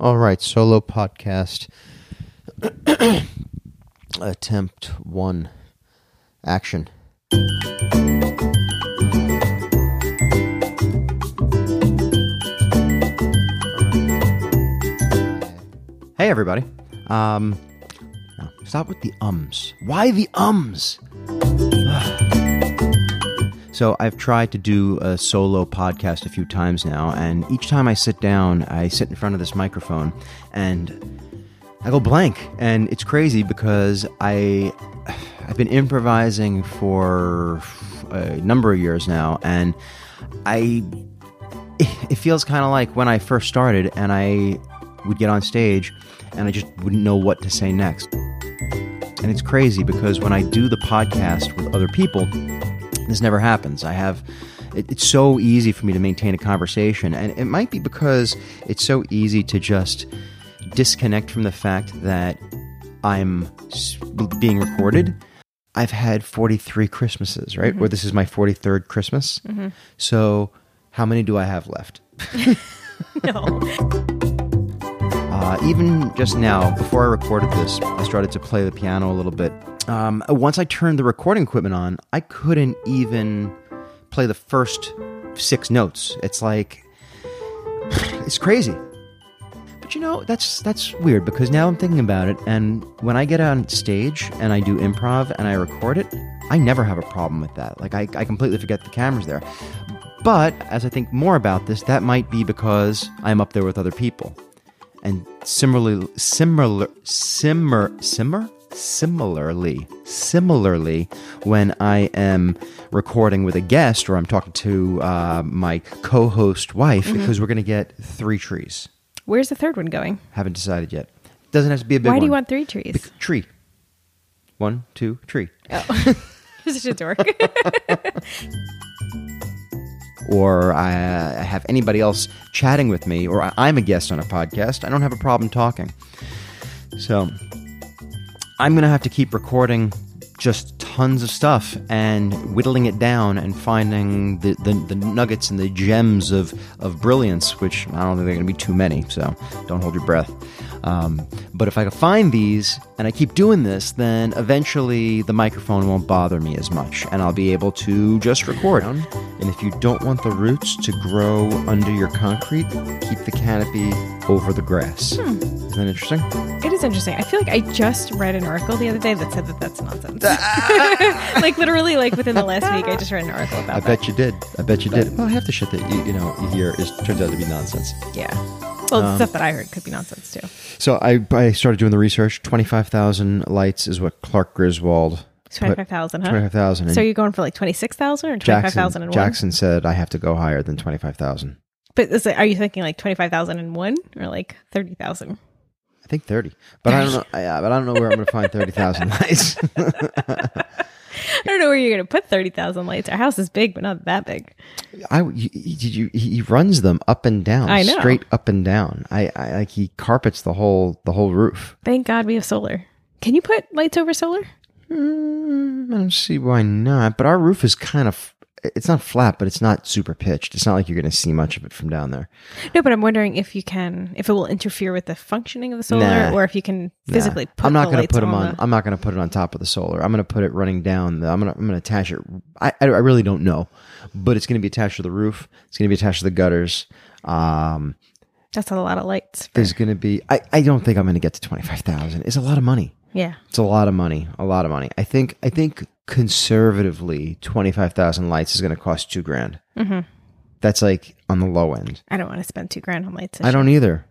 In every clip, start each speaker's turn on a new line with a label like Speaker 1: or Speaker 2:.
Speaker 1: All right, solo podcast. Attempt one. Action. Hey, everybody. Um, stop with the ums. Why the ums? So I've tried to do a solo podcast a few times now, and each time I sit down, I sit in front of this microphone and I go blank, and it's crazy because I I've been improvising for a number of years now, and I it feels kind of like when I first started, and I would get on stage, and I just wouldn't know what to say next. And it's crazy because when I do the podcast with other people, this never happens. I have. It, it's so easy for me to maintain a conversation, and it might be because it's so easy to just disconnect from the fact that I'm being recorded. I've had 43 Christmases, right? Where this is my 43rd Christmas. So, how many do I have left?
Speaker 2: No.
Speaker 1: Uh, even just now, before I recorded this, I started to play the piano a little bit. Um, once I turned the recording equipment on, I couldn't even play the first six notes. It's like it's crazy. But you know, that's that's weird because now I'm thinking about it, and when I get on stage and I do improv and I record it, I never have a problem with that. Like I, I completely forget the camera's there. But as I think more about this, that might be because I'm up there with other people. And similarly, similar, simmer, simmer, similarly, similarly, when I am recording with a guest or I'm talking to uh, my co-host wife, because we're going to get three trees.
Speaker 2: Where's the third one going?
Speaker 1: Haven't decided yet. Doesn't have to be a big
Speaker 2: Why
Speaker 1: one.
Speaker 2: do you want three trees?
Speaker 1: Tree? One, two, tree.
Speaker 2: oh. Such a dork.
Speaker 1: or I I have anybody else chatting with me, or I'm a guest on a podcast, I don't have a problem talking. So I'm going to have to keep recording just tons of stuff and whittling it down and finding the, the, the nuggets and the gems of, of brilliance, which I don't think they're going to be too many, so don't hold your breath. Um, but if I can find these and I keep doing this, then eventually the microphone won't bother me as much and I'll be able to just record. And if you don't want the roots to grow under your concrete, keep the canopy over the grass. Isn't that interesting?
Speaker 2: it is interesting. I feel like I just read an article the other day that said that that's nonsense. like literally, like within the last week, I just read an article about that.
Speaker 1: I
Speaker 2: that.
Speaker 1: bet you did. I bet you did. Well, half the shit that you, you know you hear is turns out to be nonsense.
Speaker 2: Yeah. Well,
Speaker 1: Um,
Speaker 2: the stuff that I heard could be nonsense too.
Speaker 1: So I I started doing the research. Twenty five thousand lights is what Clark Griswold.
Speaker 2: Twenty five thousand, huh?
Speaker 1: Twenty five thousand.
Speaker 2: So you're going for like twenty six thousand or twenty five thousand
Speaker 1: Jackson. Jackson said I have to go higher than twenty five thousand.
Speaker 2: But is it, are you thinking like twenty five thousand and one or like thirty thousand?
Speaker 1: I think thirty, but I don't know. Yeah, but I don't know where I'm going to find thirty thousand lights.
Speaker 2: I don't know where you're going to put thirty thousand lights. Our house is big, but not that big.
Speaker 1: I did you he runs them up and down,
Speaker 2: I know.
Speaker 1: straight up and down. I, I like he carpets the whole the whole roof.
Speaker 2: Thank God we have solar. Can you put lights over solar?
Speaker 1: Mm, I don't see why not. But our roof is kind of it's not flat, but it's not super pitched. It's not like you're going to see much of it from down there.
Speaker 2: No, but I'm wondering if you can, if it will interfere with the functioning of the solar,
Speaker 1: Nah.
Speaker 2: or if you can physically
Speaker 1: Nah.
Speaker 2: put.
Speaker 1: I'm not going to put them on.
Speaker 2: the-
Speaker 1: I'm not going to put it on top of the solar. I'm going to put it running down. The, I'm going to I'm going to attach it. I, I I really don't know, but it's going to be attached to the roof. It's going to be attached to the gutters. Um,
Speaker 2: That's a lot of lights.
Speaker 1: there's going to be. I I don't think I'm going to get to twenty five thousand. It's a lot of money.
Speaker 2: Yeah,
Speaker 1: It's a lot of money. A lot of money. I think. I think conservatively, twenty five thousand lights is going to cost two grand.
Speaker 2: hmm
Speaker 1: That's like on the low end.
Speaker 2: I don't want to spend two grand on lights.
Speaker 1: I don't either.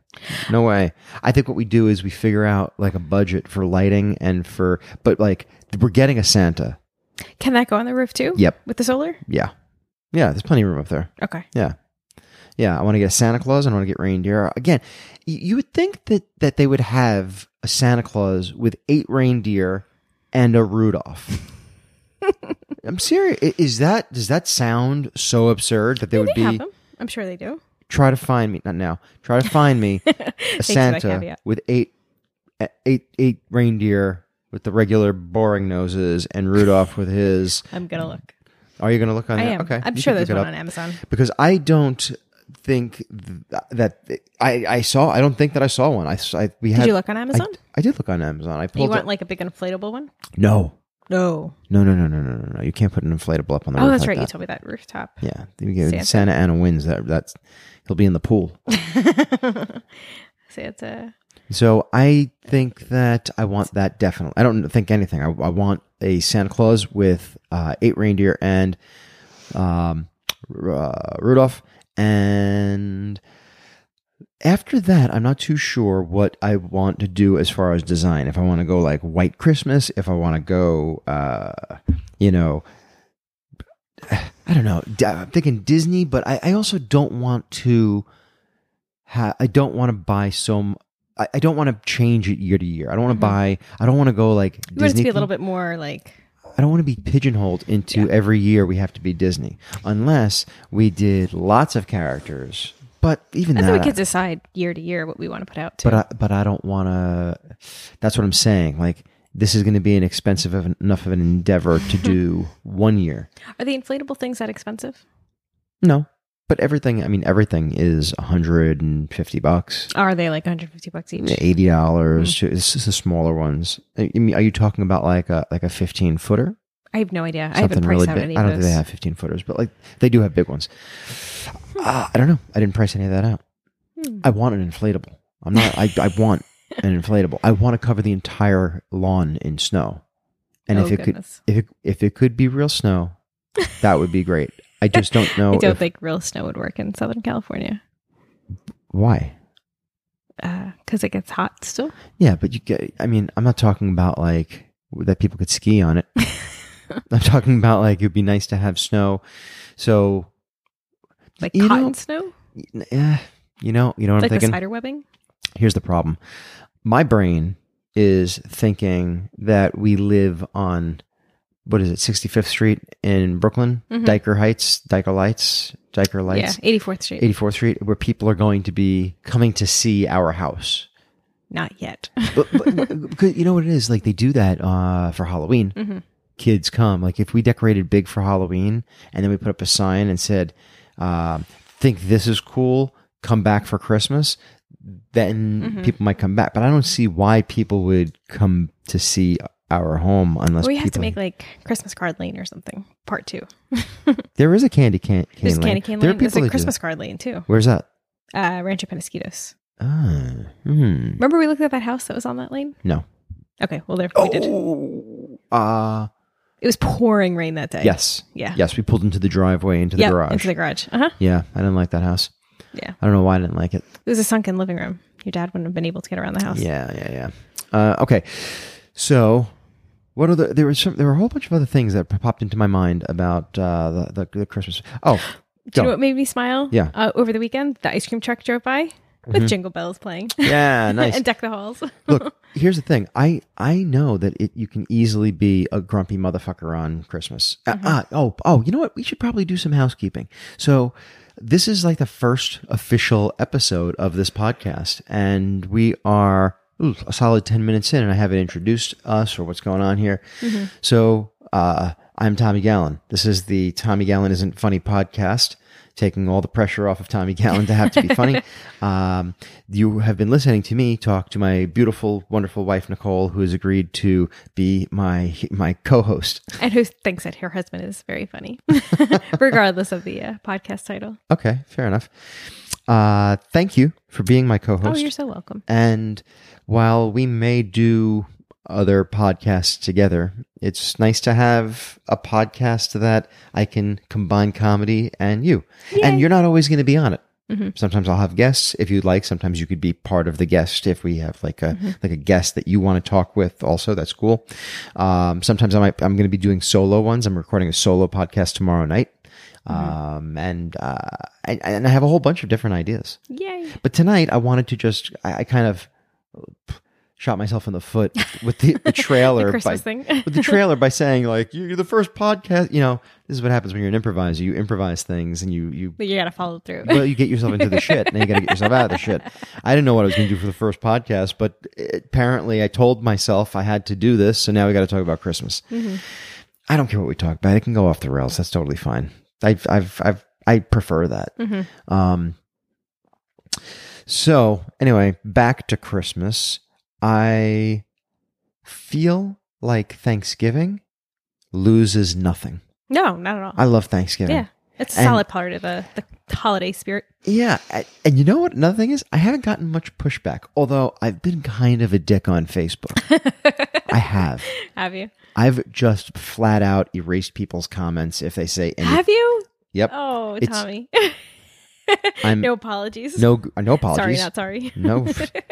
Speaker 1: No way. I think what we do is we figure out like a budget for lighting and for, but like we're getting a Santa.
Speaker 2: Can that go on the roof too?
Speaker 1: Yep.
Speaker 2: With the solar?
Speaker 1: Yeah. Yeah. There's plenty of room up there.
Speaker 2: Okay.
Speaker 1: Yeah. Yeah. I want to get a Santa Claus and I want to get reindeer. Again, you would think that, that they would have a Santa Claus with eight reindeer and a Rudolph. I'm serious. Is that, does that sound so absurd that they would be.
Speaker 2: I'm sure they do.
Speaker 1: try to find me, not now, try to find me a Santa with eight, eight, eight reindeer with the regular boring noses and Rudolph with his.
Speaker 2: I'm gonna look.
Speaker 1: Are you to look on
Speaker 2: I am.
Speaker 1: Okay,
Speaker 2: I'm
Speaker 1: you
Speaker 2: sure there's one on Amazon.
Speaker 1: because I don't think th- that I I saw. I don't think that I saw one. I we had.
Speaker 2: Did you look on Amazon?
Speaker 1: I did look on Amazon. I
Speaker 2: you
Speaker 1: pulled.
Speaker 2: want
Speaker 1: up-
Speaker 2: like a big inflatable one?
Speaker 1: no,
Speaker 2: No.
Speaker 1: no, no, no, no, no, no, no. You can't put an inflatable up on the
Speaker 2: Oh,
Speaker 1: roof Oh,
Speaker 2: that's
Speaker 1: like
Speaker 2: right. You told me that rooftop.
Speaker 1: Yeah,
Speaker 2: Santa.
Speaker 1: Santa Ana wins. That that's he'll be in the pool.
Speaker 2: Santa.
Speaker 1: So I think that I want that definitely. I don't think anything. I, I want a Santa Claus with uh, eight reindeer and um, uh, Rudolph. And after that, I'm not too sure what I want to do as far as design. If I want to go like White Christmas, if I want to go, uh, you know, I don't know. I'm thinking Disney, but I, I also don't want to. Ha- I don't want to buy so. m- I, I don't want to change it year to year. I don't want to
Speaker 2: Mhm.
Speaker 1: buy. I don't want to go like
Speaker 2: You want it to be a little bit more like
Speaker 1: I don't want to be pigeonholed into
Speaker 2: Yeah.
Speaker 1: every year we have to be Disney, unless we did lots of characters. But even
Speaker 2: I
Speaker 1: that,
Speaker 2: we could decide year to year what we want to put out too.
Speaker 1: but I, but I don't want to. That's what I'm saying. Like this is going to be an expensive of, enough of an endeavor to do one year.
Speaker 2: Are the inflatable things that expensive?
Speaker 1: No, but everything. I mean, everything is 150 bucks.
Speaker 2: Are they like 150 bucks each?
Speaker 1: Eighty dollars. Mm. This is the smaller ones. I mean, are you talking about like a like a fifteen footer?
Speaker 2: I have no idea. I haven't
Speaker 1: something
Speaker 2: priced
Speaker 1: really
Speaker 2: out
Speaker 1: big.
Speaker 2: any
Speaker 1: I don't think they have 15 footers, but like they do have big ones. Uh, I don't know. I didn't price any of that out.
Speaker 2: Hmm.
Speaker 1: I want an inflatable. I'm not. I, I want an inflatable. I want to cover the entire lawn in snow, and
Speaker 2: oh,
Speaker 1: if it
Speaker 2: goodness.
Speaker 1: could, if it, if it could be real snow, that would be great. I just don't know
Speaker 2: I don't
Speaker 1: if-
Speaker 2: think real snow would work in Southern California
Speaker 1: why.
Speaker 2: because it gets hot still.
Speaker 1: Yeah, but you get. I mean, I'm not talking about like that people could ski on it. I'm talking about like it'd be nice to have snow. So,
Speaker 2: Like
Speaker 1: you
Speaker 2: cotton
Speaker 1: know,
Speaker 2: snow?
Speaker 1: yeah, you know, you know what
Speaker 2: Like
Speaker 1: I'm thinking.
Speaker 2: spider webbing?
Speaker 1: here's the problem my brain is thinking that we live on what is it 65th street in brooklyn
Speaker 2: Mhm.
Speaker 1: Dyker Heights Dyker lights Dyker lights
Speaker 2: Yeah, 84th Street.
Speaker 1: 84th street where people are going to be coming to see our house
Speaker 2: Not yet.
Speaker 1: but, but, you know what it is like they do that uh, for halloween
Speaker 2: Mhm.
Speaker 1: kids come like if we decorated big for halloween and then we put up a sign and said um, think this is cool come back for christmas then
Speaker 2: Mhm.
Speaker 1: people might come back but i don't see why people would come to see our home unless
Speaker 2: we have to make like Christmas card lane or something. Part two.
Speaker 1: there is a candy can, cane
Speaker 2: There's
Speaker 1: lane.
Speaker 2: candy cane
Speaker 1: there are
Speaker 2: lane. There's a Christmas card lane too.
Speaker 1: where's that
Speaker 2: Uh, Rancho Penasquitos.
Speaker 1: ah, hmm.
Speaker 2: Remember we looked at that house that was on that lane?
Speaker 1: no
Speaker 2: Okay, well there we did.
Speaker 1: oh uh
Speaker 2: It was pouring rain that day.
Speaker 1: yes
Speaker 2: Yeah.
Speaker 1: yes we pulled into the driveway into the
Speaker 2: Yep,
Speaker 1: garage
Speaker 2: Into the garage. Uh huh.
Speaker 1: yeah i didn't like that house
Speaker 2: Yeah.
Speaker 1: i don't know why i didn't like it
Speaker 2: It was a sunken living room. Your dad wouldn't have been able to get around the house.
Speaker 1: Yeah, yeah, yeah. Uh, okay, so what are the? There was some. There were a whole bunch of other things that popped into my mind about uh, the, the the Christmas. Oh,
Speaker 2: Do you
Speaker 1: go.
Speaker 2: know what made me smile?
Speaker 1: Yeah.
Speaker 2: Uh, over the weekend, the ice cream truck drove by with
Speaker 1: Mhm.
Speaker 2: jingle bells playing
Speaker 1: yeah, nice.
Speaker 2: and deck the halls.
Speaker 1: Look, here's the thing. I I know that it you can easily be a grumpy motherfucker on Christmas. Uh,
Speaker 2: Mm-hmm.
Speaker 1: ah, oh, oh, you know what? We should probably do some housekeeping. So. This is like the first official episode of this podcast, and we are ooh, a solid 10 minutes in, and I haven't introduced us or what's going on here.
Speaker 2: Mm-hmm.
Speaker 1: So, uh, I'm Tommy Gallen. This is the Tommy Gallen Isn't Funny podcast, taking all the pressure off of Tommy Gallen to have to be funny. Um, you have been listening to me talk to my beautiful, wonderful wife, Nicole, who has agreed to be my, my co-host.
Speaker 2: and who thinks that her husband is very funny, regardless of the uh, podcast title.
Speaker 1: Okay, fair enough. Uh, thank you for being my co-host.
Speaker 2: Oh, you're so welcome.
Speaker 1: And while we may do other podcasts together, it's nice to have a podcast that I can combine comedy and you. And you're not always going to be on it.
Speaker 2: Mhm.
Speaker 1: Sometimes I'll have guests if you'd like. Sometimes you could be part of the guest if we have like a like a guest that you want to talk with. Also, that's cool. Um, sometimes I might I'm going to be doing solo ones. I'm recording a solo podcast tomorrow night, um, and uh, and, and I have a whole bunch of different ideas.
Speaker 2: Yay.
Speaker 1: But tonight, I wanted to just, I, I kind of shot myself in the foot with the, the trailer
Speaker 2: The
Speaker 1: by,
Speaker 2: Christmas thing.
Speaker 1: with the trailer by saying like you're the first podcast. You know, this is what happens when you're an improviser. You improvise things and you you.
Speaker 2: but you got to follow through.
Speaker 1: Well, you get yourself into the shit, and you got to get yourself out of the shit. I didn't know what I was going to do for the first podcast, but apparently, I told myself I had to do this, so now we got to talk about Christmas. I don't care what we talk about; it can go off the rails. That's totally fine. I've, I've, I've, I prefer that.
Speaker 2: Mhm.
Speaker 1: Um, So, anyway, back to Christmas. I feel like Thanksgiving loses nothing.
Speaker 2: No, not at all.
Speaker 1: I love Thanksgiving.
Speaker 2: yeah, it's a
Speaker 1: And-
Speaker 2: solid part of the, the holiday spirit.
Speaker 1: Yeah, and you know what? Another thing is, I haven't gotten much pushback. Although I've been kind of a dick on Facebook. I have.
Speaker 2: Have you?
Speaker 1: I've just flat out erased people's comments if they say any.
Speaker 2: Have you?
Speaker 1: Yep.
Speaker 2: Oh,
Speaker 1: It's-
Speaker 2: Tommy.
Speaker 1: I'm
Speaker 2: no apologies.
Speaker 1: no no apologies.
Speaker 2: Sorry, not sorry.
Speaker 1: no,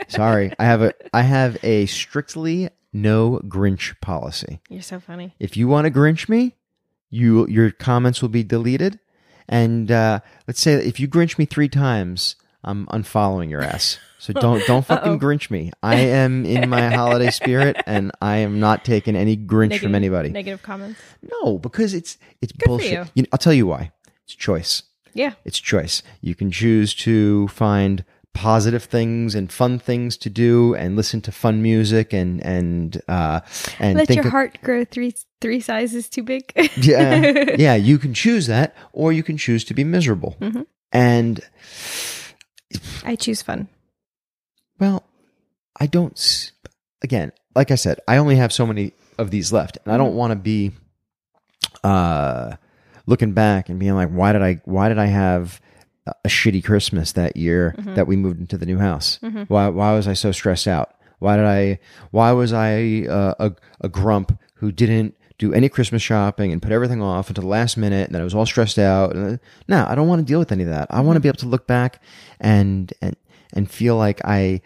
Speaker 1: sorry. I have a I have a strictly no Grinch policy.
Speaker 2: You're so funny.
Speaker 1: If you want to Grinch me, you your comments will be deleted. And uh, let's say if you Grinch me three times, I'm unfollowing your ass. So don't don't fucking
Speaker 2: Uh-oh.
Speaker 1: Grinch me. I am in my holiday spirit, and I am not taking any Grinch
Speaker 2: Negative-
Speaker 1: from anybody.
Speaker 2: Negative comments.
Speaker 1: no, because it's it's
Speaker 2: for
Speaker 1: bullshit.
Speaker 2: you.
Speaker 1: I'll tell you why. It's choice.
Speaker 2: Yeah.
Speaker 1: It's choice. You can choose to find positive things and fun things to do, and listen to fun music, and and uh, and
Speaker 2: Let your heart grow three three sizes too big.
Speaker 1: yeah, yeah. You can choose that, or you can choose to be miserable.
Speaker 2: Mhm.
Speaker 1: And
Speaker 2: I choose fun.
Speaker 1: well, I don't. s- Again, like I said, I only have so many of these left, and I don't want to be uh, looking back and being like, "Why did I? Why did I have?" a- shitty Christmas that year that we moved into the new house. Why? Why was I so stressed out? Why did I? Why was I uh, a a grump who didn't do any Christmas shopping and put everything off until the last minute, and then I was all stressed out? And, uh, No, I don't want to deal with any of that. I want to be able to look back and and and feel like I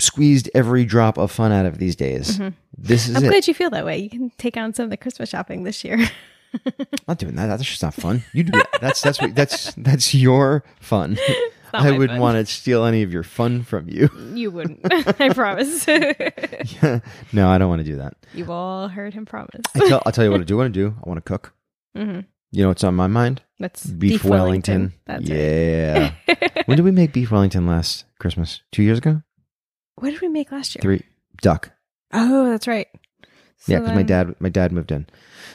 Speaker 1: squeezed every drop of fun out of these days. This is
Speaker 2: I'm
Speaker 1: it.
Speaker 2: glad you feel that way. You can take on some of the Christmas shopping this year.
Speaker 1: I'm not doing that. That's just not fun. You do that. That's that's what, that's that's your fun. I wouldn't
Speaker 2: fun.
Speaker 1: want to steal any of your fun from you.
Speaker 2: you wouldn't. I promise.
Speaker 1: no, I don't want to do that.
Speaker 2: You've all heard him promise.
Speaker 1: I tell, I'll tell you what I do want to do. I want to cook.
Speaker 2: hmm
Speaker 1: You know what's on my mind?
Speaker 2: That's
Speaker 1: Beef, Wellington.
Speaker 2: That's
Speaker 1: yeah.
Speaker 2: right.
Speaker 1: when did we make beef Wellington last Christmas? Two years ago?
Speaker 2: what did we make last year?
Speaker 1: Three. Duck.
Speaker 2: Oh, that's right. So
Speaker 1: yeah, because my dad my dad moved in.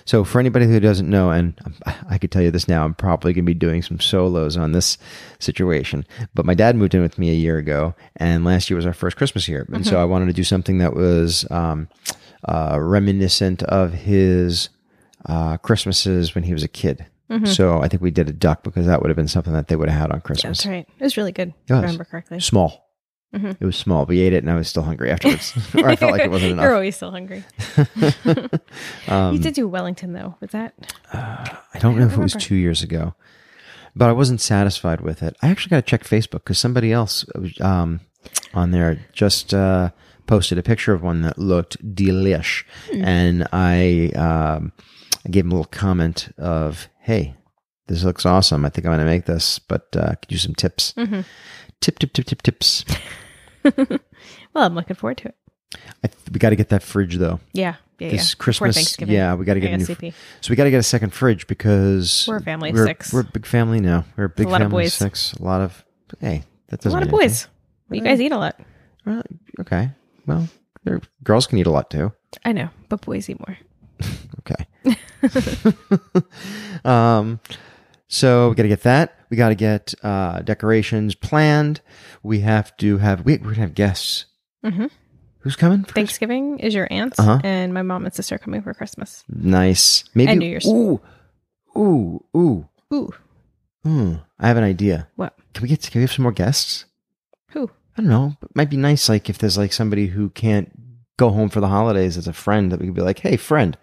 Speaker 1: So for anybody who doesn't know, and I'm- could tell you this now, I'm probably going to be doing some solos on this situation. But my dad moved in with me a year ago, and last year was our first Christmas here, and so I wanted to do something that was um, uh, reminiscent of his uh, Christmases when he was a kid. So I think we did a duck because that would have been something that they would have had on Christmas.
Speaker 2: That's right. It was really good.
Speaker 1: It was.
Speaker 2: If I remember correctly.
Speaker 1: Small.
Speaker 2: Mhm.
Speaker 1: It was small. We ate it, and I was still hungry afterwards, or I felt like it wasn't enough.
Speaker 2: You're always still hungry.
Speaker 1: Um,
Speaker 2: you did do Wellington though. Was that?
Speaker 1: I don't know if it was two years ago, but I wasn't satisfied with it. I actually got to check Facebook because somebody else um, on there just uh, posted a picture of one that looked delish, and I um, I gave him a little comment of, "Hey, this looks awesome. I think I'm going to make this, but uh, could use some tips. Tip, tip, tip, tip, tips.
Speaker 2: Well, I'm looking forward to it.
Speaker 1: I th- we got to get that fridge though.
Speaker 2: Yeah. Yeah.
Speaker 1: This
Speaker 2: yeah.
Speaker 1: Christmas,
Speaker 2: Thanksgiving.
Speaker 1: yeah, we got to get a new.
Speaker 2: ASAP.
Speaker 1: So we got to get a second fridge because
Speaker 2: We're a family of
Speaker 1: we're,
Speaker 2: six.
Speaker 1: We're a big family now. We're a big
Speaker 2: a
Speaker 1: family of six. A lot of hey, that doesn't a
Speaker 2: lot of boys. Well, you guys eat a lot.
Speaker 1: Well, okay, well, girls can eat a lot too.
Speaker 2: I know, but boys eat more.
Speaker 1: Okay. um, so we got to get that. We got to get uh, decorations planned. We have to have. We, we're gonna have guests.
Speaker 2: hmm
Speaker 1: Who's coming? for
Speaker 2: Thanksgiving is your aunt
Speaker 1: Uh-huh.
Speaker 2: and my mom and sister coming for Christmas.
Speaker 1: Nice. Maybe
Speaker 2: And New Year's.
Speaker 1: Ooh, ooh, ooh.
Speaker 2: Ooh,
Speaker 1: Hmm. I have an idea.
Speaker 2: what?
Speaker 1: Can we get? Can we have some more guests?
Speaker 2: Who?
Speaker 1: I don't know. It might be nice, like if there's like somebody who can't go home for the holidays as a friend, that we could be like, "Hey, friend,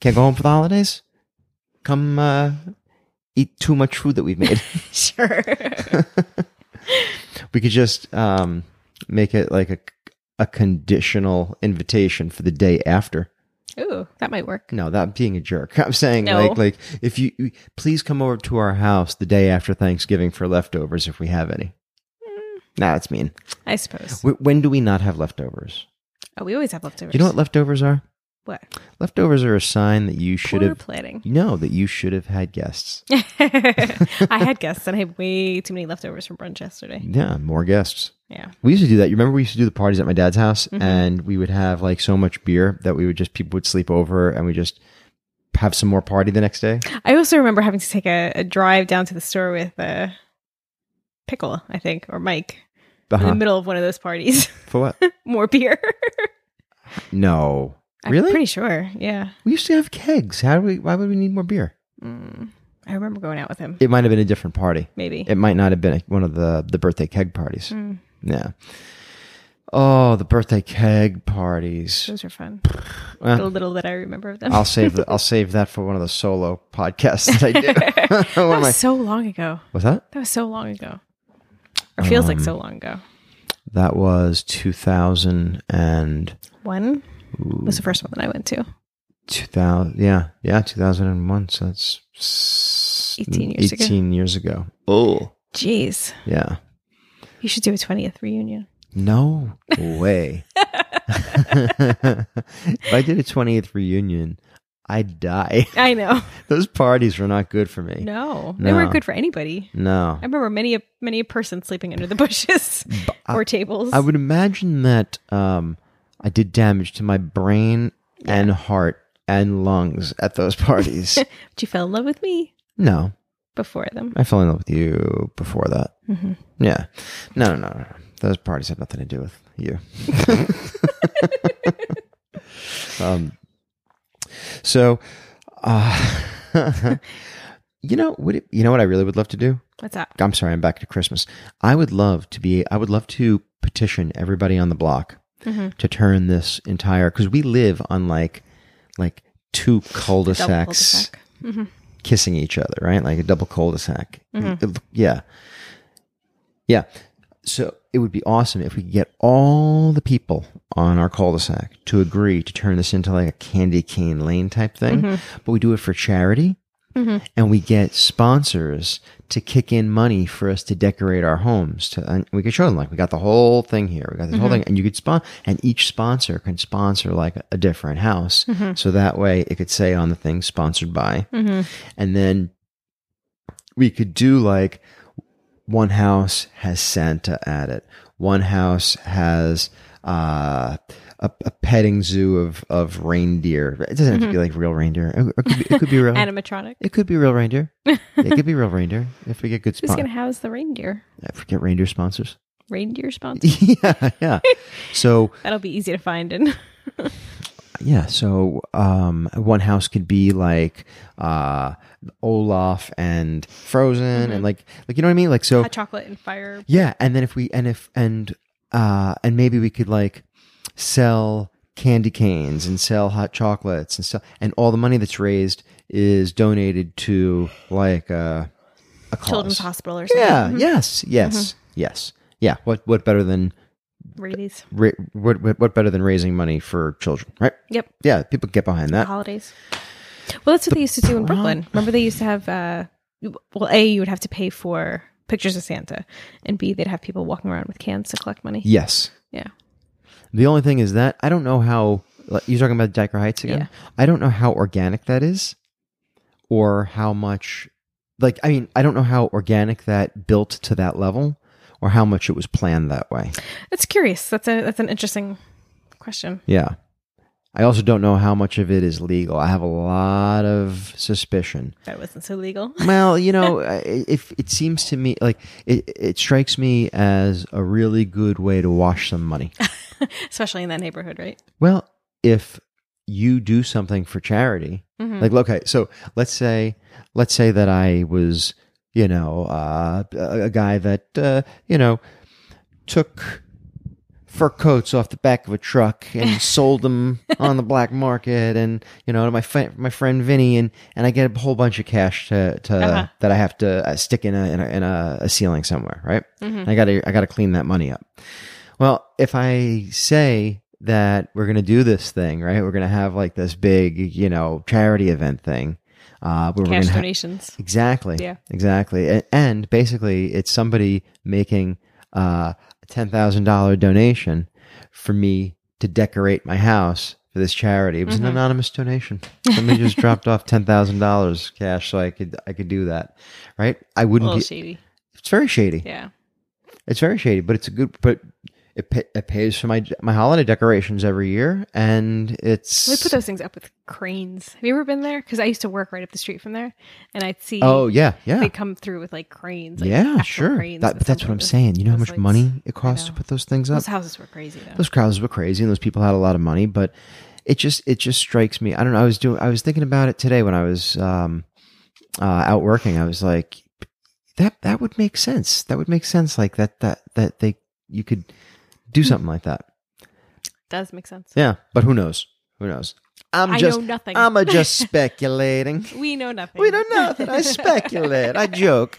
Speaker 1: can't go home for the holidays? Come uh, eat too much food that we've made."
Speaker 2: Sure.
Speaker 1: we could just um, make it like a a conditional invitation for the day after.
Speaker 2: Ooh, that might work.
Speaker 1: No, that being a jerk. I'm saying
Speaker 2: No.
Speaker 1: like like if you please come over to our house the day after Thanksgiving for leftovers if we have any. Nah, that's mean.
Speaker 2: I suppose.
Speaker 1: When do we not have leftovers?
Speaker 2: Oh, we always have leftovers.
Speaker 1: You know what leftovers are?
Speaker 2: What?
Speaker 1: Leftovers are a sign that you should
Speaker 2: Poor
Speaker 1: have.
Speaker 2: planning.
Speaker 1: You know that you should have had guests.
Speaker 2: I had guests and I had way too many leftovers from brunch yesterday.
Speaker 1: Yeah, more guests.
Speaker 2: Yeah.
Speaker 1: We used to do that. You remember we used to do the parties at my dad's house,
Speaker 2: Mm-hmm.
Speaker 1: and we would have like so much beer that we would just people would sleep over, and we just have some more party the next day.
Speaker 2: I also remember having to take a, a drive down to the store with uh, Pickle, I think, or Mike in
Speaker 1: Uh-huh.
Speaker 2: the middle of one of those parties.
Speaker 1: For what?
Speaker 2: More beer.
Speaker 1: No.
Speaker 2: I'm
Speaker 1: Really?
Speaker 2: pretty sure. Yeah.
Speaker 1: We used to have kegs. How do we? Why would we need more beer?
Speaker 2: Mm. I remember going out with him.
Speaker 1: It might have been a different party.
Speaker 2: Maybe.
Speaker 1: It might not have been one of the the birthday keg parties.
Speaker 2: Mm,
Speaker 1: Yeah. Oh, the birthday keg parties.
Speaker 2: those are fun.
Speaker 1: Well,
Speaker 2: the little that I remember of them.
Speaker 1: I'll save the, I'll save that for one of the solo podcasts that I do.
Speaker 2: that
Speaker 1: One of my-
Speaker 2: was so long ago.
Speaker 1: Was that?
Speaker 2: That was so long ago. Or feels like
Speaker 1: Um,
Speaker 2: so long ago.
Speaker 1: That was 2000 and
Speaker 2: One was the first one that I went to.
Speaker 1: 2000. Yeah, yeah, 2001. So that's
Speaker 2: 18 years ago.
Speaker 1: 18 years ago. Oh,
Speaker 2: Jeez.
Speaker 1: yeah.
Speaker 2: You should do a 20th reunion.
Speaker 1: No way. if I did a 20th reunion, I'd die.
Speaker 2: I know.
Speaker 1: Those parties were not good for me.
Speaker 2: No, they weren't good for anybody.
Speaker 1: No.
Speaker 2: I remember many a many a person sleeping under the bushes or tables.
Speaker 1: I would imagine that um, I did damage to my brain and heart and lungs at those parties.
Speaker 2: but you fell in love with me
Speaker 1: no,
Speaker 2: before them.
Speaker 1: I fell in love with you before that.
Speaker 2: Mhm.
Speaker 1: Yeah. No, no, no, no. Those parties had nothing to do with you. um, so, uh, you know, would it, you know what I really would love to do?
Speaker 2: What's that?
Speaker 1: I'm sorry, I'm back to Christmas. I would love to be, I would love to petition everybody on the block
Speaker 2: Mhm.
Speaker 1: to turn this entire, because we live on like, like two cul-de-sacs
Speaker 2: cul-de-sac. Mhm.
Speaker 1: kissing each other, right? Like a double cul-de-sac.
Speaker 2: Mhm.
Speaker 1: Yeah. Yeah. So it would be awesome if we could get all the people on our cul-de-sac to agree to turn this into like a candy cane lane type thing, but we do it for charity.
Speaker 2: Mhm.
Speaker 1: And we get sponsors to kick in money for us to decorate our homes. To and we could show them like we got the whole thing here. We got this whole thing, and you could spon and each sponsor can sponsor like a, a different house. So that way, it could say on the thing sponsored by,
Speaker 2: Mhm.
Speaker 1: and then we could do like one house has Santa at it. One house has uh, a, a petting zoo of, of reindeer. It doesn't have to be like real reindeer. It, it could, be, it could be real.
Speaker 2: Animatronic.
Speaker 1: It could be real reindeer. it could be real reindeer if we get good
Speaker 2: Who's
Speaker 1: sponsors.
Speaker 2: gonna house the reindeer?
Speaker 1: If we get reindeer sponsors.
Speaker 2: Reindeer sponsor.
Speaker 1: yeah, yeah. So
Speaker 2: That'll be easy to find. And
Speaker 1: yeah, so um, one house could be like uh, Olaf and Frozen, and like like you know what I mean. Like so,
Speaker 2: hot chocolate and fire.
Speaker 1: Yeah, and then if we and if and uh and maybe we could like sell candy canes and sell hot chocolates and stuff, and all the money that's raised is donated to like uh, a cause.
Speaker 2: Children's Hospital or something.
Speaker 1: Yeah.
Speaker 2: Mhm.
Speaker 1: Yes. Yes. Yes. Yeah. What What better than
Speaker 2: Rabies.
Speaker 1: ra- what What what better than raising money for children? Right.
Speaker 2: Yep.
Speaker 1: Yeah. People get behind that.
Speaker 2: Holidays. Well, that's what they used to do in Brooklyn. Remember, they used to have. uh Well, a you would have to pay for pictures of Santa, and b they'd have people walking around with cans to collect money.
Speaker 1: Yes.
Speaker 2: Yeah.
Speaker 1: The only thing is that I don't know how you're talking about Dyker Heights again.
Speaker 2: Yeah.
Speaker 1: I don't know how organic that is, or how much. Like I mean, I don't know how organic that built to that level, or how much it was planned that way.
Speaker 2: It's curious. That's a that's an interesting question.
Speaker 1: Yeah. I also don't know how much of it is legal. I have a lot of suspicion.
Speaker 2: That wasn't so legal.
Speaker 1: Well, you know, if it seems to me like it, it strikes me as a really good way to wash some money.
Speaker 2: Especially in that neighborhood, right?
Speaker 1: Well, if you do something for charity,
Speaker 2: Mhm.
Speaker 1: like okay, so let's say let's say that I was, you know, uh, a, guy that uh, you know took fur coats off the back of a truck and sold them on the black market, and you know, to my friend my friend Vinny, and and I get a whole bunch of cash to to
Speaker 2: Uh-huh.
Speaker 1: that I have to uh, stick in a in a, in a, ceiling somewhere, right?
Speaker 2: Mhm.
Speaker 1: I got to I got to clean that money up. Well, if I say that we're going to do this thing, right? We're going to have like this big, you know, charity event thing. Uh, where we're
Speaker 2: Cash
Speaker 1: ha-
Speaker 2: donations.
Speaker 1: exactly,
Speaker 2: Yeah.
Speaker 1: exactly, and, and basically, it's somebody making uh, a ten thousand dollar donation for me to decorate my house for this charity. It was
Speaker 2: Mm-hmm.
Speaker 1: an anonymous donation. Somebody just dropped off ten thousand dollars cash, so I could I could do that, right? I wouldn't
Speaker 2: little
Speaker 1: be.
Speaker 2: shady.
Speaker 1: It's very shady.
Speaker 2: Yeah.
Speaker 1: It's very shady, but it's a good. But it, it pays for my my holiday decorations every year, and it's
Speaker 2: We put those things up with cranes. Have you ever been there? Because I used to work right up the street from there, and I'd see.
Speaker 1: oh yeah yeah
Speaker 2: They come through with like cranes. Like
Speaker 1: yeah sure.
Speaker 2: cranes
Speaker 1: That, but that's what I'm saying. You know how much
Speaker 2: lights.
Speaker 1: money it costs to put those things up.
Speaker 2: Those houses were crazy though.
Speaker 1: those crowds were crazy and those people had a lot of money but it just it just strikes me i don't know i was doing i was thinking about it today when i was um uh out working i was like that that would make sense that would make sense like that that that they you could do something like that
Speaker 2: Does make sense.
Speaker 1: yeah but who knows who knows i'm
Speaker 2: I
Speaker 1: just
Speaker 2: know nothing.
Speaker 1: i'm a just speculating
Speaker 2: we know nothing.
Speaker 1: we know nothing i speculate i joke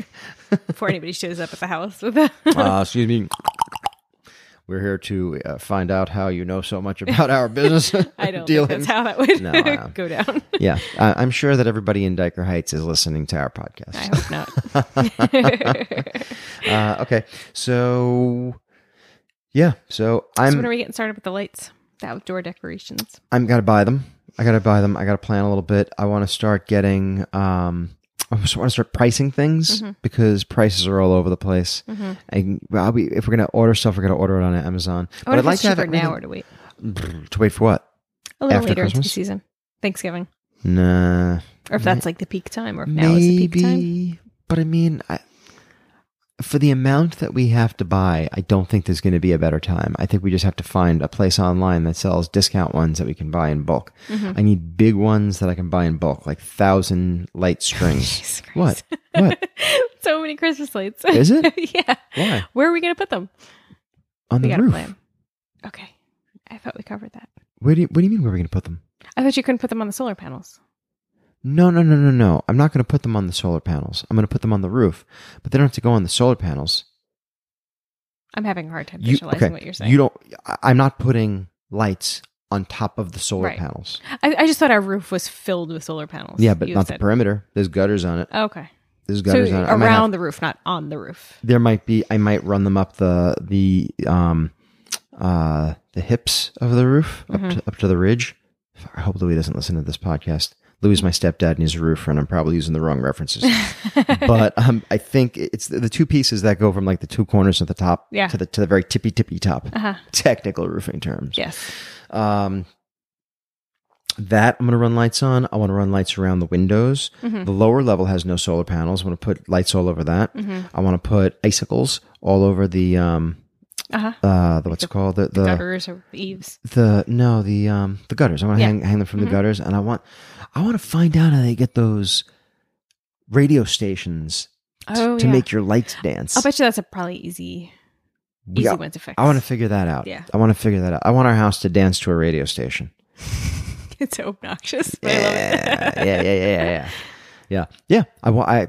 Speaker 2: Before anybody shows up at the house with a
Speaker 1: uh, excuse me we're here to uh, find out how you know so much about our business
Speaker 2: I don't think
Speaker 1: dealings.
Speaker 2: that's how that would
Speaker 1: No,
Speaker 2: go down.
Speaker 1: yeah, I, I'm sure that everybody in Dyker Heights is listening to our podcast.
Speaker 2: I hope not.
Speaker 1: Uh, okay, so yeah, so
Speaker 2: so
Speaker 1: I'm When
Speaker 2: are we getting started with the lights? The outdoor decorations.
Speaker 1: I'm gotta buy them. I gotta buy them. I gotta plan a little bit. I want to start getting. Um, I just want to start pricing things
Speaker 2: Mm-hmm.
Speaker 1: because prices are all over the place. And I'll be, if we're gonna order stuff, we're gonna order it on Amazon.
Speaker 2: But I wonder if it's cheaper now or to wait
Speaker 1: to wait for what?
Speaker 2: a little
Speaker 1: After
Speaker 2: later into the
Speaker 1: Christmas?
Speaker 2: season, Thanksgiving,
Speaker 1: Nah,
Speaker 2: or if that's like the peak time, or if now is the peak time.
Speaker 1: Maybe, but I mean, I, for the amount that we have to buy, I don't think there's going to be a better time. I think we just have to find a place online that sells discount ones that we can buy in bulk.
Speaker 2: Mm-hmm.
Speaker 1: I need big ones that I can buy in bulk, like thousand light strings. What? What
Speaker 2: so many Christmas lights.
Speaker 1: is it?
Speaker 2: yeah.
Speaker 1: Why
Speaker 2: Where are we going to put them?
Speaker 1: on
Speaker 2: we
Speaker 1: the roof?
Speaker 2: plan. Okay. I thought we covered that.
Speaker 1: Where do you, What do you mean? Where are we going to put them?
Speaker 2: I thought you couldn't put them on the solar panels.
Speaker 1: No, no, no, no, no. I'm not going to put them on the solar panels. I'm going to put them on the roof, but they don't have to go on the solar panels.
Speaker 2: I'm having a hard time
Speaker 1: You,
Speaker 2: visualizing
Speaker 1: okay,
Speaker 2: what you're saying.
Speaker 1: you don't. I'm not putting lights on top of the solar
Speaker 2: Right.
Speaker 1: panels.
Speaker 2: I, I just thought our roof was filled with solar panels.
Speaker 1: Yeah, but not the
Speaker 2: said-
Speaker 1: perimeter. There's gutters on it.
Speaker 2: Okay.
Speaker 1: There's
Speaker 2: So
Speaker 1: gutters on it.
Speaker 2: Around the roof, not on the roof.
Speaker 1: there might be. I might run them up the the um uh the hips of the roof
Speaker 2: Mm-hmm.
Speaker 1: up to up to the ridge. I hope Louis doesn't listen to this podcast. Louis is my stepdad and he's a roofer, and I'm probably using the wrong references. but um, I think it's the, the two pieces that go from like the two corners at the top
Speaker 2: Yeah.
Speaker 1: to the to the very tippy tippy top.
Speaker 2: Uh-huh.
Speaker 1: Technical roofing terms.
Speaker 2: Yes.
Speaker 1: Um, that I'm going to run lights on. I want to run lights around the windows.
Speaker 2: Mm-hmm.
Speaker 1: The lower level has no solar panels. I want to put lights all over that. I want to put icicles all over the um
Speaker 2: Uh-huh.
Speaker 1: uh the, what's it called the the,
Speaker 2: Gutters or eaves.
Speaker 1: the no the um the gutters. I want to
Speaker 2: Yeah. Mm-hmm.
Speaker 1: hang hang them from the gutters, and I want I want to find out how they get those radio stations t-
Speaker 2: Oh,
Speaker 1: to
Speaker 2: yeah.
Speaker 1: make your lights dance.
Speaker 2: I'll bet you that's a probably easy, easy
Speaker 1: Yeah.
Speaker 2: one to fix.
Speaker 1: I want to figure that out.
Speaker 2: Yeah.
Speaker 1: I want to figure that out. I want our house to dance to a radio station.
Speaker 2: It's so obnoxious. But I love it.
Speaker 1: yeah, yeah, yeah, yeah, yeah, yeah, yeah. I. I,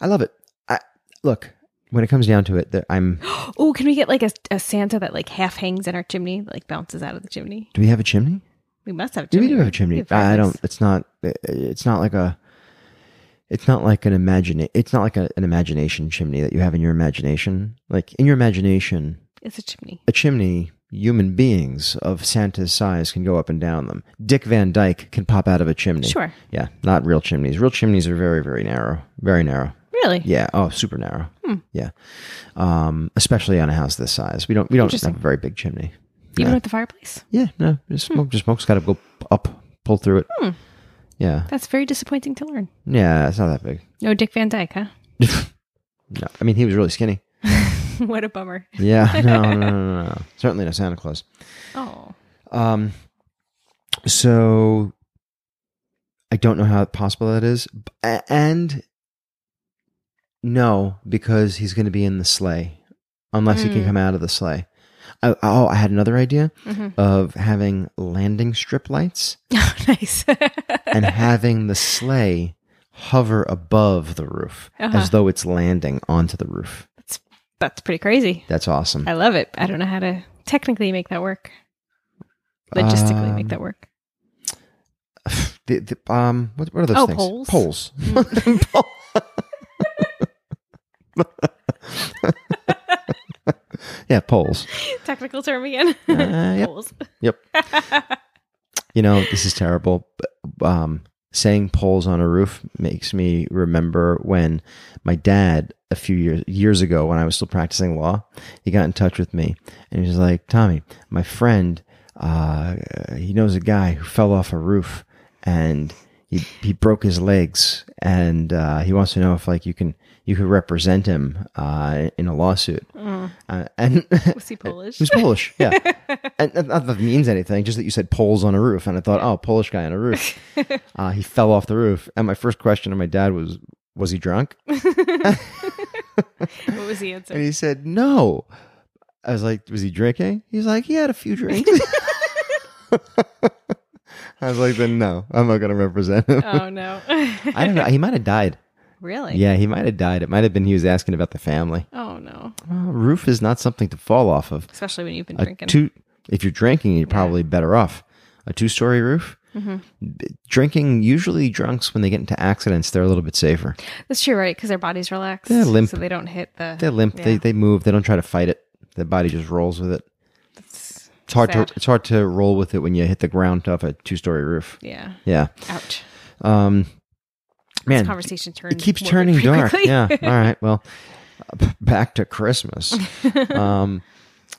Speaker 1: I love it. I look when it comes down to it. That I'm.
Speaker 2: Oh, can we get like a, a Santa that like half hangs in our chimney, like bounces out of the chimney?
Speaker 1: Do we have a chimney?
Speaker 2: We must have chimney.
Speaker 1: we do have a chimney? I don't. It's not. It's not like a. It's not like an imagine. It's not like a, an imagination chimney that you have in your imagination. Like in your imagination,
Speaker 2: It's a chimney.
Speaker 1: a chimney. Human beings of Santa's size can go up and down them. Dick Van Dyke can pop out of a chimney.
Speaker 2: Sure.
Speaker 1: Yeah, not real chimneys. Real chimneys are very, very narrow. Very narrow.
Speaker 2: Really?
Speaker 1: Yeah. Oh, super narrow. Hmm. Yeah. Um, especially on a house this size. We don't. We don't have a very big chimney.
Speaker 2: Even with the fireplace?
Speaker 1: Yeah. No. Just smoke. Just smoke's got to go up, pull through it. Yeah.
Speaker 2: That's very disappointing to learn.
Speaker 1: Yeah. It's not that big.
Speaker 2: No Dick Van Dyke, huh?
Speaker 1: No. I mean, he was really skinny.
Speaker 2: what a bummer.
Speaker 1: Yeah. No. No. No. No. no. Certainly no Santa Claus.
Speaker 2: Oh.
Speaker 1: Um. So. I don't know how possible that is, and no, because he's going to be in the sleigh, unless he can
Speaker 2: Mm.
Speaker 1: come out of the sleigh. I, oh, I had another idea
Speaker 2: Mhm.
Speaker 1: of having landing strip lights
Speaker 2: Oh, nice.
Speaker 1: and having the sleigh hover above the roof
Speaker 2: Uh-huh.
Speaker 1: as though it's landing onto the roof.
Speaker 2: That's that's pretty crazy.
Speaker 1: That's awesome.
Speaker 2: I love it. I don't know how to technically make that work. Logistically make
Speaker 1: Um,
Speaker 2: that work.
Speaker 1: The, the, um, what, what are those
Speaker 2: Oh,
Speaker 1: things?
Speaker 2: poles?
Speaker 1: Poles. yeah, poles.
Speaker 2: Technical term again.
Speaker 1: Uh, yep.
Speaker 2: Poles.
Speaker 1: Yep. You know, this is terrible. But, um, saying poles on a roof makes me remember when my dad a few years years ago when I was still practicing law, he got in touch with me and he was like, "Tommy, my friend, uh, he knows a guy who fell off a roof and he he broke his legs and uh, he wants to know if like you can you could represent him uh, in a lawsuit." Uh, and
Speaker 2: Was he Polish?
Speaker 1: Who's Polish? Yeah, and and not that means anything. Just that you said poles on a roof, and I thought, oh, Polish guy on a roof. Uh, he fell off the roof, and my first question to my dad was, "Was he drunk?"
Speaker 2: what was the answer?
Speaker 1: And he said, "No." I was like, "Was he drinking?" He's like, "He had a few drinks." I was like, "Then no, I'm not going to represent him."
Speaker 2: Oh no.
Speaker 1: I don't know. He might have died.
Speaker 2: really?
Speaker 1: Yeah, he might have died. It might have been he was asking about the family.
Speaker 2: Oh no.
Speaker 1: Well, roof is not something to fall off of.
Speaker 2: Especially when you've been
Speaker 1: a
Speaker 2: drinking.
Speaker 1: two if you're drinking you're probably better off a two-story roof
Speaker 2: Mm-hmm.
Speaker 1: Drinking usually drunks when they get into accidents they're a little bit safer
Speaker 2: That's true, right? Because their bodies relax.
Speaker 1: They're limp.
Speaker 2: So they don't hit the.
Speaker 1: they're limp they,
Speaker 2: Yeah.
Speaker 1: they move they don't try to fight it Their body just rolls with it
Speaker 2: It's
Speaker 1: hard
Speaker 2: sad.
Speaker 1: to it's hard to roll with it when you hit the ground off a two-story roof
Speaker 2: Yeah.
Speaker 1: yeah
Speaker 2: Ouch.
Speaker 1: um man
Speaker 2: Conversation turns.
Speaker 1: it keeps turning dark yeah all right well back to christmas um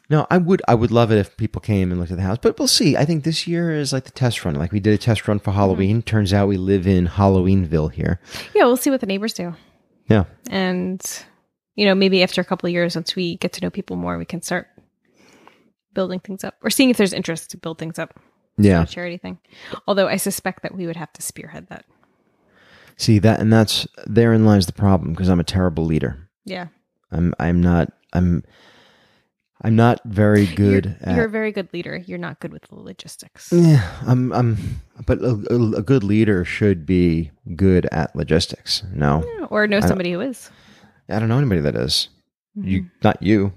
Speaker 1: no i would i would love it if people came and looked at the house but we'll see i think this year is like the test run like we did a test run for
Speaker 2: Mm-hmm.
Speaker 1: halloween turns out we live in halloweenville here
Speaker 2: yeah, we'll see what the neighbors do.
Speaker 1: yeah
Speaker 2: And, you know, maybe after a couple of years, once we get to know people more, we can start building things up or seeing if there's interest to build things up.
Speaker 1: yeah
Speaker 2: charity thing. Although I suspect that we would have to spearhead that.
Speaker 1: see that and that's therein lies the problem because i'm a terrible leader
Speaker 2: Yeah.
Speaker 1: i'm i'm not i'm i'm not very good
Speaker 2: You're,
Speaker 1: at
Speaker 2: you're a very good leader. You're not good with the logistics.
Speaker 1: Yeah, I'm. I'm. But a, a, good leader should be good at logistics. No,
Speaker 2: Or know somebody who is.
Speaker 1: I don't know anybody that is. You,
Speaker 2: Mm-hmm.
Speaker 1: not you.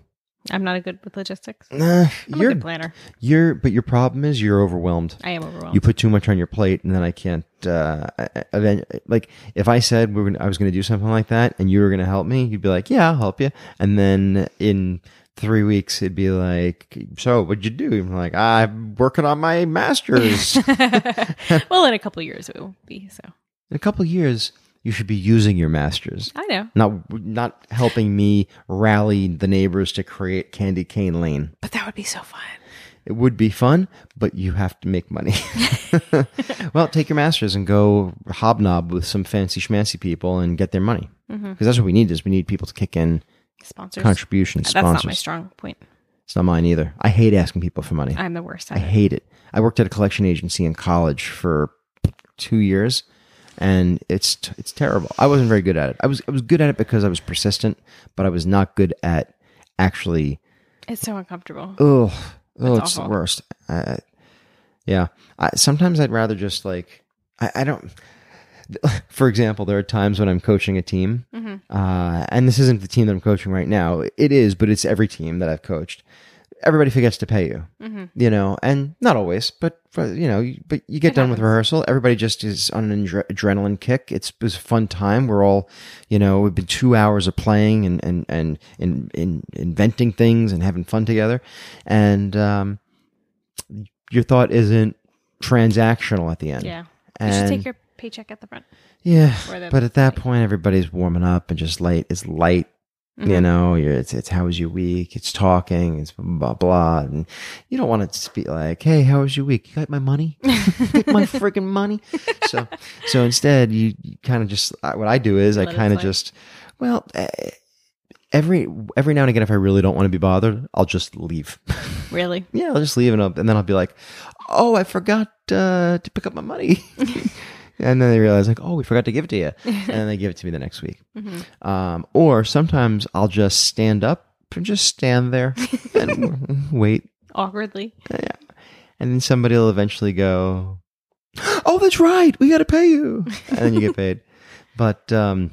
Speaker 2: I'm not a good with logistics.
Speaker 1: Nah,
Speaker 2: I'm
Speaker 1: you're.
Speaker 2: a good planner.
Speaker 1: You're. But your problem is you're overwhelmed.
Speaker 2: I am overwhelmed.
Speaker 1: You put too much on your plate, and then I can't. Uh, I- I- then, like if I said we were gonna, I was going to do something like that, and you were going to help me, you'd be like, "Yeah, I'll help you." And then in three weeks, it'd be like, "So, what'd you do?" I'm like, "I'm working on my master's."
Speaker 2: well, in a couple of years it will be. So
Speaker 1: in a couple of years, you should be using your master's.
Speaker 2: I know,
Speaker 1: not not helping me rally the neighbors to create Candy Cane Lane.
Speaker 2: but that would be so fun.
Speaker 1: It would be fun, but you have to make money. well, take your masters and go hobnob with some fancy schmancy people and get their money mm-hmm. because that's what we need. Is we need people to kick in
Speaker 2: Sponsors.
Speaker 1: contributions,
Speaker 2: That's
Speaker 1: sponsors.
Speaker 2: not my strong point.
Speaker 1: It's not mine either. I hate asking people for money.
Speaker 2: I'm the worst
Speaker 1: I
Speaker 2: it.
Speaker 1: hate it. I worked at a collection agency in college for two years, and it's it's terrible. I wasn't very good at it. I was I was good at it because I was persistent, but I was not good at actually.
Speaker 2: It's so uncomfortable.
Speaker 1: Oh, oh, it's the worst. I, yeah, I, sometimes I'd rather just like I, I don't. For example, there are times when I'm coaching a team,
Speaker 2: Mm-hmm.
Speaker 1: uh, and this isn't the team that I'm coaching right now. It is, but it's every team that I've coached. Everybody forgets to pay you,
Speaker 2: Mm-hmm.
Speaker 1: you know, and not always, but you know, but you get
Speaker 2: It
Speaker 1: done with rehearsal. Everybody just is on an adre- adrenaline kick. It's, it was a fun time. We're all, you know, we've been two hours of playing and and and in, in inventing things and having fun together, and um, your thought isn't transactional at the end.
Speaker 2: Yeah. You should take your paycheck at the front.
Speaker 1: yeah, but at that point, everybody's warming up and just light. is light.
Speaker 2: Mm-hmm.
Speaker 1: You know, you're, it's it's how was your week? It's talking. It's blah blah, blah. and you don't want it to be like, "Hey, how was your week? You got my money? My freaking money?" So, so instead, you, you kind of just what I do is I
Speaker 2: Let it
Speaker 1: kind of just, well, eh, every every now and again, if I really don't want to be bothered, I'll just leave.
Speaker 2: Really?
Speaker 1: yeah, I'll just leave, and, I'll, and then I'll be like, "Oh, I forgot uh, to pick up my money." And then they realize, like, oh, we forgot to give it to you. And then they give it to me the next week.
Speaker 2: Mm-hmm.
Speaker 1: Um, or sometimes I'll just stand up and just stand there and wait.
Speaker 2: Awkwardly.
Speaker 1: Yeah, and then somebody will eventually go, oh, that's right. We got to pay you. And then you get paid. But um,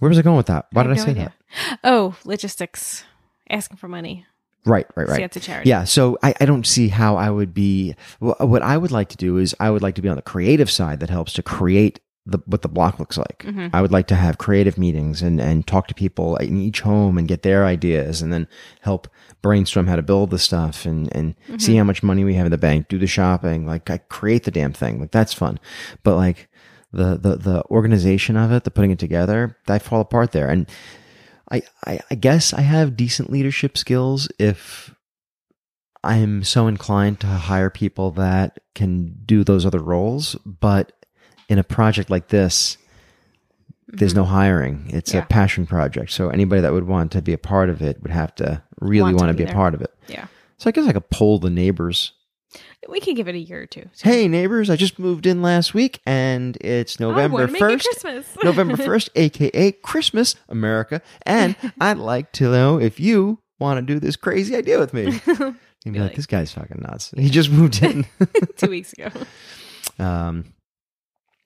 Speaker 1: where was I going with that? Why did I, say
Speaker 2: idea.
Speaker 1: that?
Speaker 2: Oh, logistics. Asking for money.
Speaker 1: Right, right,
Speaker 2: See,
Speaker 1: right.
Speaker 2: it's a charity.
Speaker 1: Yeah, so I, I don't see how I would be. What I would like to do is I would like to be on the creative side that helps to create the what the block looks like. Mm-hmm. I would like to have creative meetings and and talk to people in each home and get their ideas and then help brainstorm how to build the stuff and and mm-hmm. see how much money we have in the bank, do the shopping, like I create the damn thing. Like that's fun. But like the the the organization of it, the putting it together, I fall apart there. And I, I, I guess I have decent leadership skills if I'm so inclined to hire people that can do those other roles. But in a project like this, there's no hiring. It's
Speaker 2: Mm-hmm. Yeah.
Speaker 1: a passion project. So anybody that would want to be a part of it would have to really
Speaker 2: Want
Speaker 1: want,
Speaker 2: to
Speaker 1: to
Speaker 2: be
Speaker 1: be, a part of it.
Speaker 2: Yeah.
Speaker 1: So I guess I could poll the neighbors.
Speaker 2: We can give it a year or two.
Speaker 1: Hey neighbors, I just moved in last week and it's November
Speaker 2: it
Speaker 1: 1st.
Speaker 2: Christmas.
Speaker 1: November 1st, aka Christmas, America. And I'd like to know if you want to do this crazy idea with me. You'd be like,
Speaker 2: like-
Speaker 1: this guy's fucking nuts. He just moved in.
Speaker 2: Two weeks ago.
Speaker 1: um,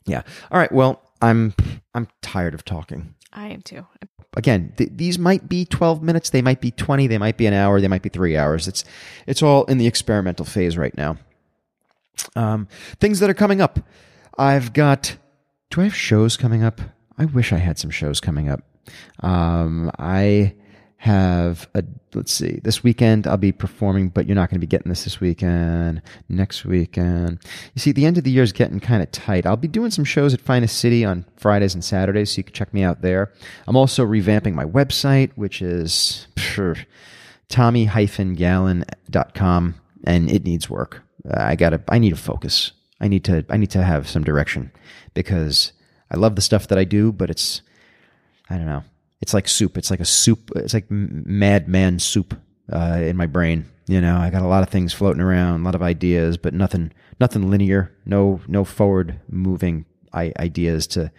Speaker 1: yeah. All right. Well, I'm I'm tired of talking.
Speaker 2: I am too.
Speaker 1: Again, th- these might be 12 minutes. They might be 20. They might be an hour. They might be three hours. It's it's all in the experimental phase right now. Um, things that are coming up. I've got. Do I have shows coming up? I wish I had some shows coming up. Um, I have a. Let's see. This weekend I'll be performing, but you're not going to be getting this this weekend. Next weekend. You see, the end of the year is getting kind of tight. I'll be doing some shows at Finest City on Fridays and Saturdays, so you can check me out there. I'm also revamping my website, which is tommy-galan.com, and it needs work. Uh, I gotta. I need to focus. I need to. I need to have some direction because I love the stuff that I do, but it's. I don't know. It's like soup. It's like a soup. It's like madman soup uh, in my brain. You know, I got a lot of things floating around, a lot of ideas, but nothing, nothing linear. No, no forward moving ideas to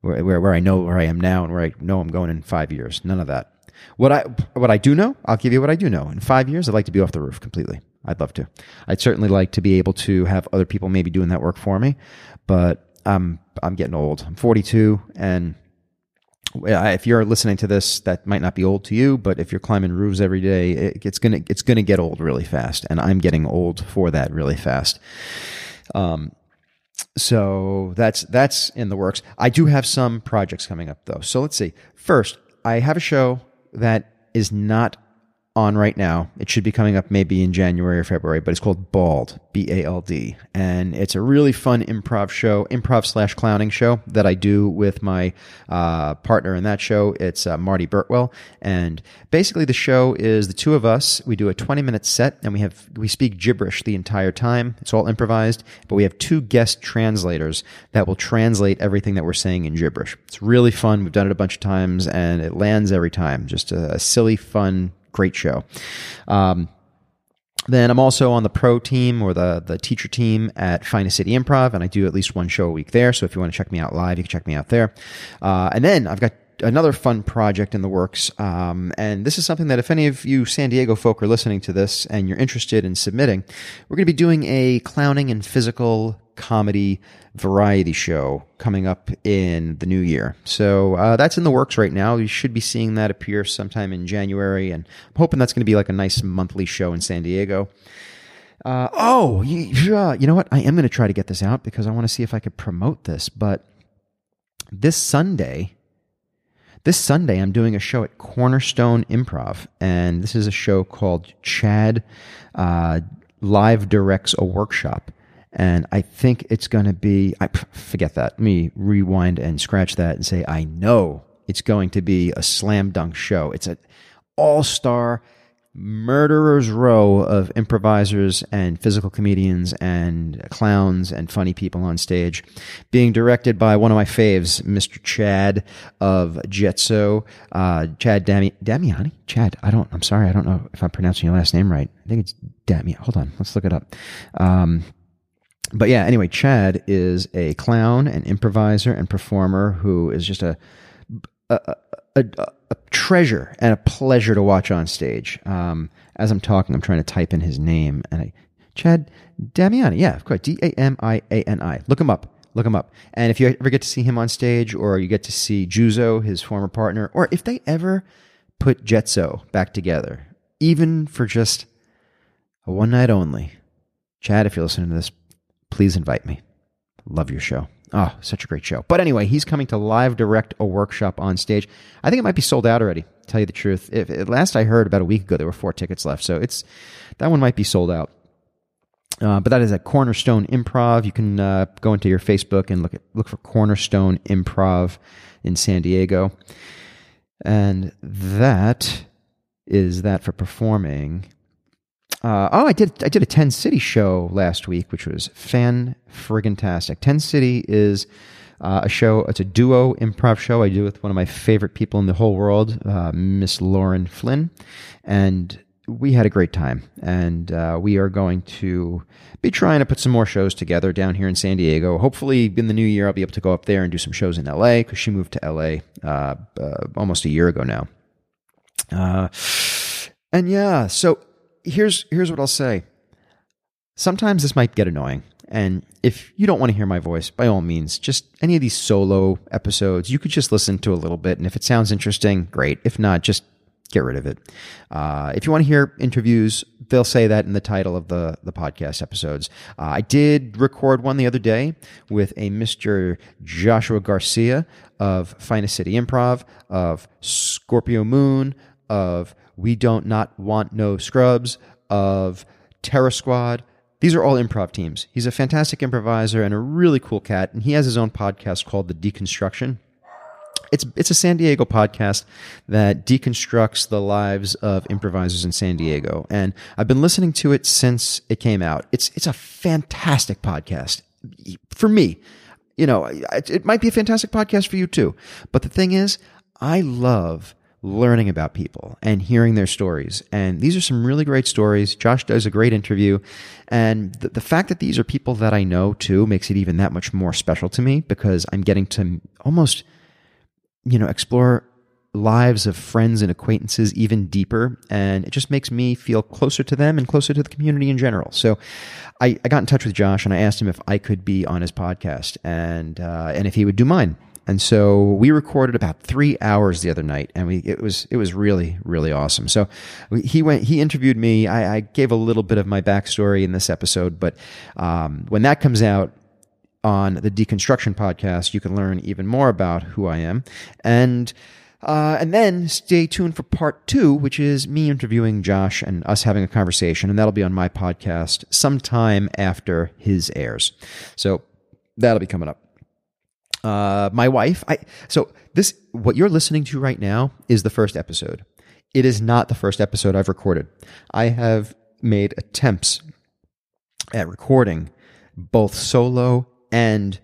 Speaker 1: where, where where I know where I am now and where I know I'm going in five years. None of that. What I what I do know, I'll give you what I do know. In five years, I'd like to be off the roof completely. I'd love to. I'd certainly like to be able to have other people maybe doing that work for me, but I'm I'm getting old. I'm 42, and if you're listening to this, that might not be old to you, but if you're climbing roofs every day, it, it's gonna it's gonna get old really fast, and I'm getting old for that really fast. Um, so that's that's in the works. I do have some projects coming up though. So let's see. First, I have a show that is not on right now. It should be coming up maybe in January or February, but it's called Bald, B A L D. And it's a really fun improv show, improv slash clowning show that I do with my uh, partner in that show. It's uh, Marty Burtwell. And basically, the show is the two of us. We do a 20 minute set and we have, we speak gibberish the entire time. It's all improvised, but we have two guest translators that will translate everything that we're saying in gibberish. It's really fun. We've done it a bunch of times and it lands every time. Just a, a silly, fun, great show. Um, then I'm also on the pro team or the the teacher team at Finest City Improv, and I do at least one show a week there. So if you want to check me out live, you can check me out there. Uh, and then I've got another fun project in the works, um, and this is something that if any of you San Diego folk are listening to this and you're interested in submitting, we're going to be doing a clowning and physical comedy variety show coming up in the new year. So uh, that's in the works right now. You should be seeing that appear sometime in January, and I'm hoping that's going to be like a nice monthly show in San Diego. Uh, oh, you, you know what? I am going to try to get this out because I want to see if I could promote this. But this Sunday, this Sunday, I'm doing a show at Cornerstone Improv, and this is a show called Chad uh, Live Directs a Workshop. And I think it's going to be, I forget that. Let me rewind and scratch that and say, I know it's going to be a slam dunk show. It's an all star murderer's row of improvisers and physical comedians and clowns and funny people on stage, being directed by one of my faves, Mr. Chad of Jetso, uh, Chad Dami- Damiani. Chad, I don't. I'm sorry, I don't know if I'm pronouncing your last name right. I think it's Damiani. Hold on, let's look it up. Um, but yeah, anyway, Chad is a clown, an improviser, and performer who is just a a, a, a treasure and a pleasure to watch on stage. Um, as I'm talking, I'm trying to type in his name, and I, Chad Damiani, yeah, of course, D A M I A N I. Look him up. Look him up. And if you ever get to see him on stage, or you get to see Juzo, his former partner, or if they ever put Jetso back together, even for just a one night only, Chad, if you're listening to this, please invite me. Love your show. Oh, such a great show. But anyway, he's coming to live direct a workshop on stage. I think it might be sold out already. To tell you the truth, if, last I heard about a week ago, there were four tickets left, so it's that one might be sold out. Uh, but that is at Cornerstone Improv. You can uh, go into your Facebook and look at look for Cornerstone Improv in San Diego, and that is that for performing. Uh, oh, I did I did a Ten City show last week, which was fan friggin' tastic. Ten City is uh, a show. It's a duo improv show I do with one of my favorite people in the whole world, uh, Miss Lauren Flynn, and we had a great time. And uh, we are going to be trying to put some more shows together down here in San Diego. Hopefully, in the new year, I'll be able to go up there and do some shows in LA because she moved to LA uh, uh, almost a year ago now. And yeah, so here's here's what I'll say. Sometimes this might get annoying. And if you don't want to hear my voice, by all means, just any of these solo episodes, you could just listen to a little bit. And if it sounds interesting, great. If not, just get rid of it. Uh, if you want to hear interviews, they'll say that in the title of the, the podcast episodes. Uh, I did record one the other day with a Mr. Joshua Garcia of Finest City Improv, of Scorpio Moon, of We Don't Not Want No Scrubs, of Terror Squad. These are all improv teams. He's a fantastic improviser and a really cool cat, and he has his own podcast called The Deconstruction. It's it's a San Diego podcast that deconstructs the lives of improvisers in San Diego, and I've been listening to it since it came out. It's it's a fantastic podcast for me. You know, it, it might be a fantastic podcast for you too. But the thing is, I love learning about people and hearing their stories. And these are some really great stories. Josh does a great interview. And the, the, fact that these are people that I know too makes it even that much more special to me because I'm getting to almost, you know, explore lives of friends and acquaintances even deeper. And it just makes me feel closer to them and closer to the community in general. So I, I got in touch with Josh and I asked him if I could be on his podcast and, uh, and if he would do mine. And so we recorded about three hours the other night, and we it was it was really really awesome. So he went he interviewed me. I, I gave a little bit of my backstory in this episode, but um, when that comes out on the Deconstruction podcast, you can learn even more about who I am and. Uh, and then stay tuned for part two, which is me interviewing Josh and us having a conversation, and that'll be on my podcast sometime after his airs. So that'll be coming up uh, my wife. I so this what you're listening to right now is the first episode. It is not the first episode I've recorded. I have made attempts at recording both solo and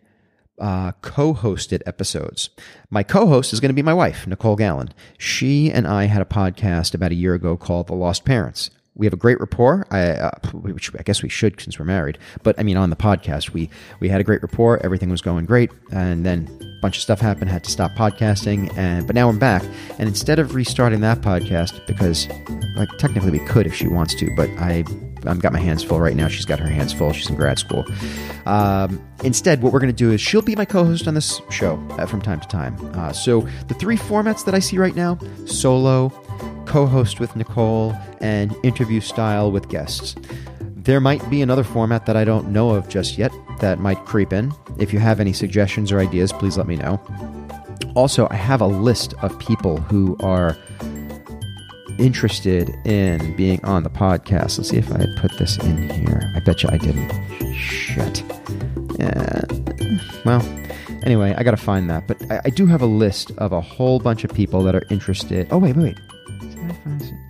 Speaker 1: uh, co-hosted episodes. My co-host is going to be my wife, Nicole Galan. She and I had a podcast about a year ago called The Lost Parents we have a great rapport. I, uh, which I guess we should since we're married. But I mean, on the podcast, we we had a great rapport. Everything was going great, and then a bunch of stuff happened. Had to stop podcasting, and but now I'm back. And instead of restarting that podcast, because like technically we could if she wants to, but I I've got my hands full right now. She's got her hands full. She's in grad school. Um, instead, what we're going to do is she'll be my co-host on this show uh, from time to time. Uh, so the three formats that I see right now: solo co host with Nicole, and interview style with guests. There might be another format that I don't know of just yet that might creep in. If you have any suggestions or ideas, please let me know. Also, I have a list of people who are interested in being on the podcast. Let's see if I put this in here. I bet you I didn't. Shit. Yeah. Well, anyway, I got to find that. But I, I, do have a list of a whole bunch of people that are interested. Oh, wait, wait, wait.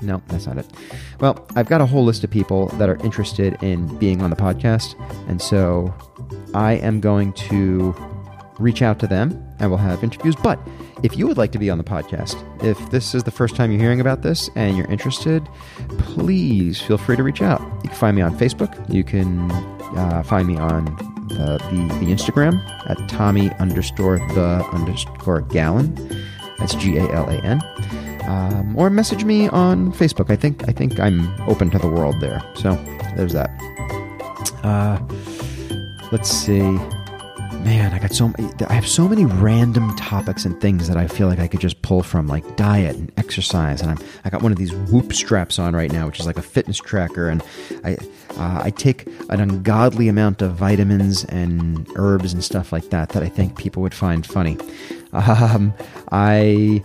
Speaker 1: No, that's not it. Well, I've got a whole list of people that are interested in being on the podcast. And so I am going to reach out to them and we'll have interviews. But if you would like to be on the podcast, if this is the first time you're hearing about this and you're interested, please feel free to reach out. You can find me on Facebook. You can uh, find me on the, the, the Instagram at Tommy underscore the underscore Galan. That's G A L A N um, or message me on Facebook. I think I think I'm open to the world there. So there's that. Uh, let's see. man, I got so I have so many random topics and things that I feel like I could just pull from, like diet and exercise. And I'm I got one of these Whoop straps on right now, which is like a fitness tracker, and I uh, I take an ungodly amount of vitamins and herbs and stuff like that that I think people would find funny. Um, I.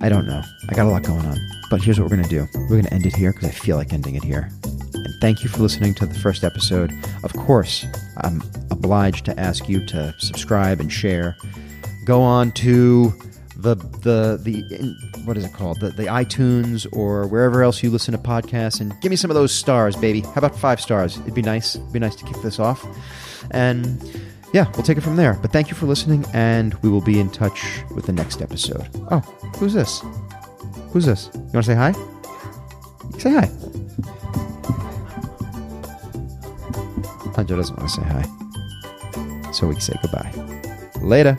Speaker 1: I don't know. I got a lot going on. But here's what we're going to do we're going to end it here because I feel like ending it here. And thank you for listening to the first episode. Of course, I'm obliged to ask you to subscribe and share. Go on to the the the what is it called the the iTunes or wherever else you listen to podcasts and give me some of those stars, baby. How about five stars? It'd be nice. It'd be nice to kick this off. And yeah, we'll take it from there. But thank you for listening, and we will be in touch with the next episode. Oh, who's this? Who's this? You want to say hi? Say hi. Hunter doesn't want to say hi. So we can say goodbye. Later.